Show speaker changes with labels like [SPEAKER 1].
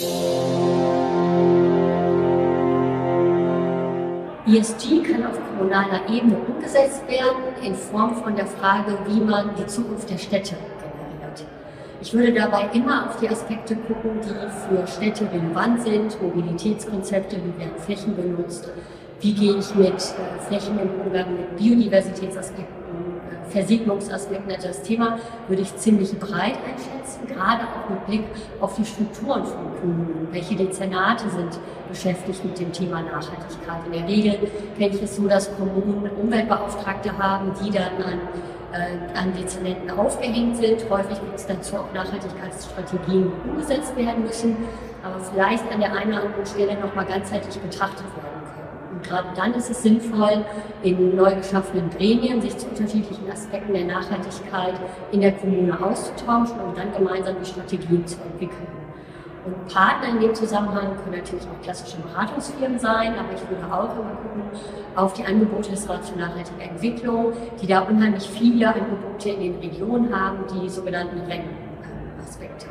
[SPEAKER 1] ESG kann auf kommunaler Ebene umgesetzt werden in Form von der Frage, wie man die Zukunft der Städte generiert. Ich würde dabei immer auf die Aspekte gucken, die für Städte relevant sind, Mobilitätskonzepte, wie werden Flächen benutzt, wie gehe ich mit äh, Flächen im Umgang mit Biodiversitätsaspekten Versiegelungsaspekten. Also das Thema würde ich ziemlich breit einschätzen, gerade auch mit Blick auf die Strukturen von Kommunen. Welche Dezernate sind beschäftigt mit dem Thema Nachhaltigkeit? In der Regel kenne ich es so, dass Kommunen Umweltbeauftragte haben, die dann an äh, an Dezernenten aufgehängt sind. Häufig gibt es dazu auch Nachhaltigkeitsstrategien, die umgesetzt werden müssen, aber vielleicht an der einen oder anderen Stelle nochmal ganzheitlich betrachtet werden gerade dann ist es sinnvoll, in neu geschaffenen Gremien sich zu unterschiedlichen Aspekten der Nachhaltigkeit in der Kommune auszutauschen und dann gemeinsam die Strategien zu entwickeln. Und Partner in dem Zusammenhang können natürlich auch klassische Beratungsfirmen sein, aber ich würde auch immer gucken auf die Angebote des Rats für nachhaltige Entwicklung, die da unheimlich viele Angebote in den Regionen haben, die sogenannten REN-Aspekte.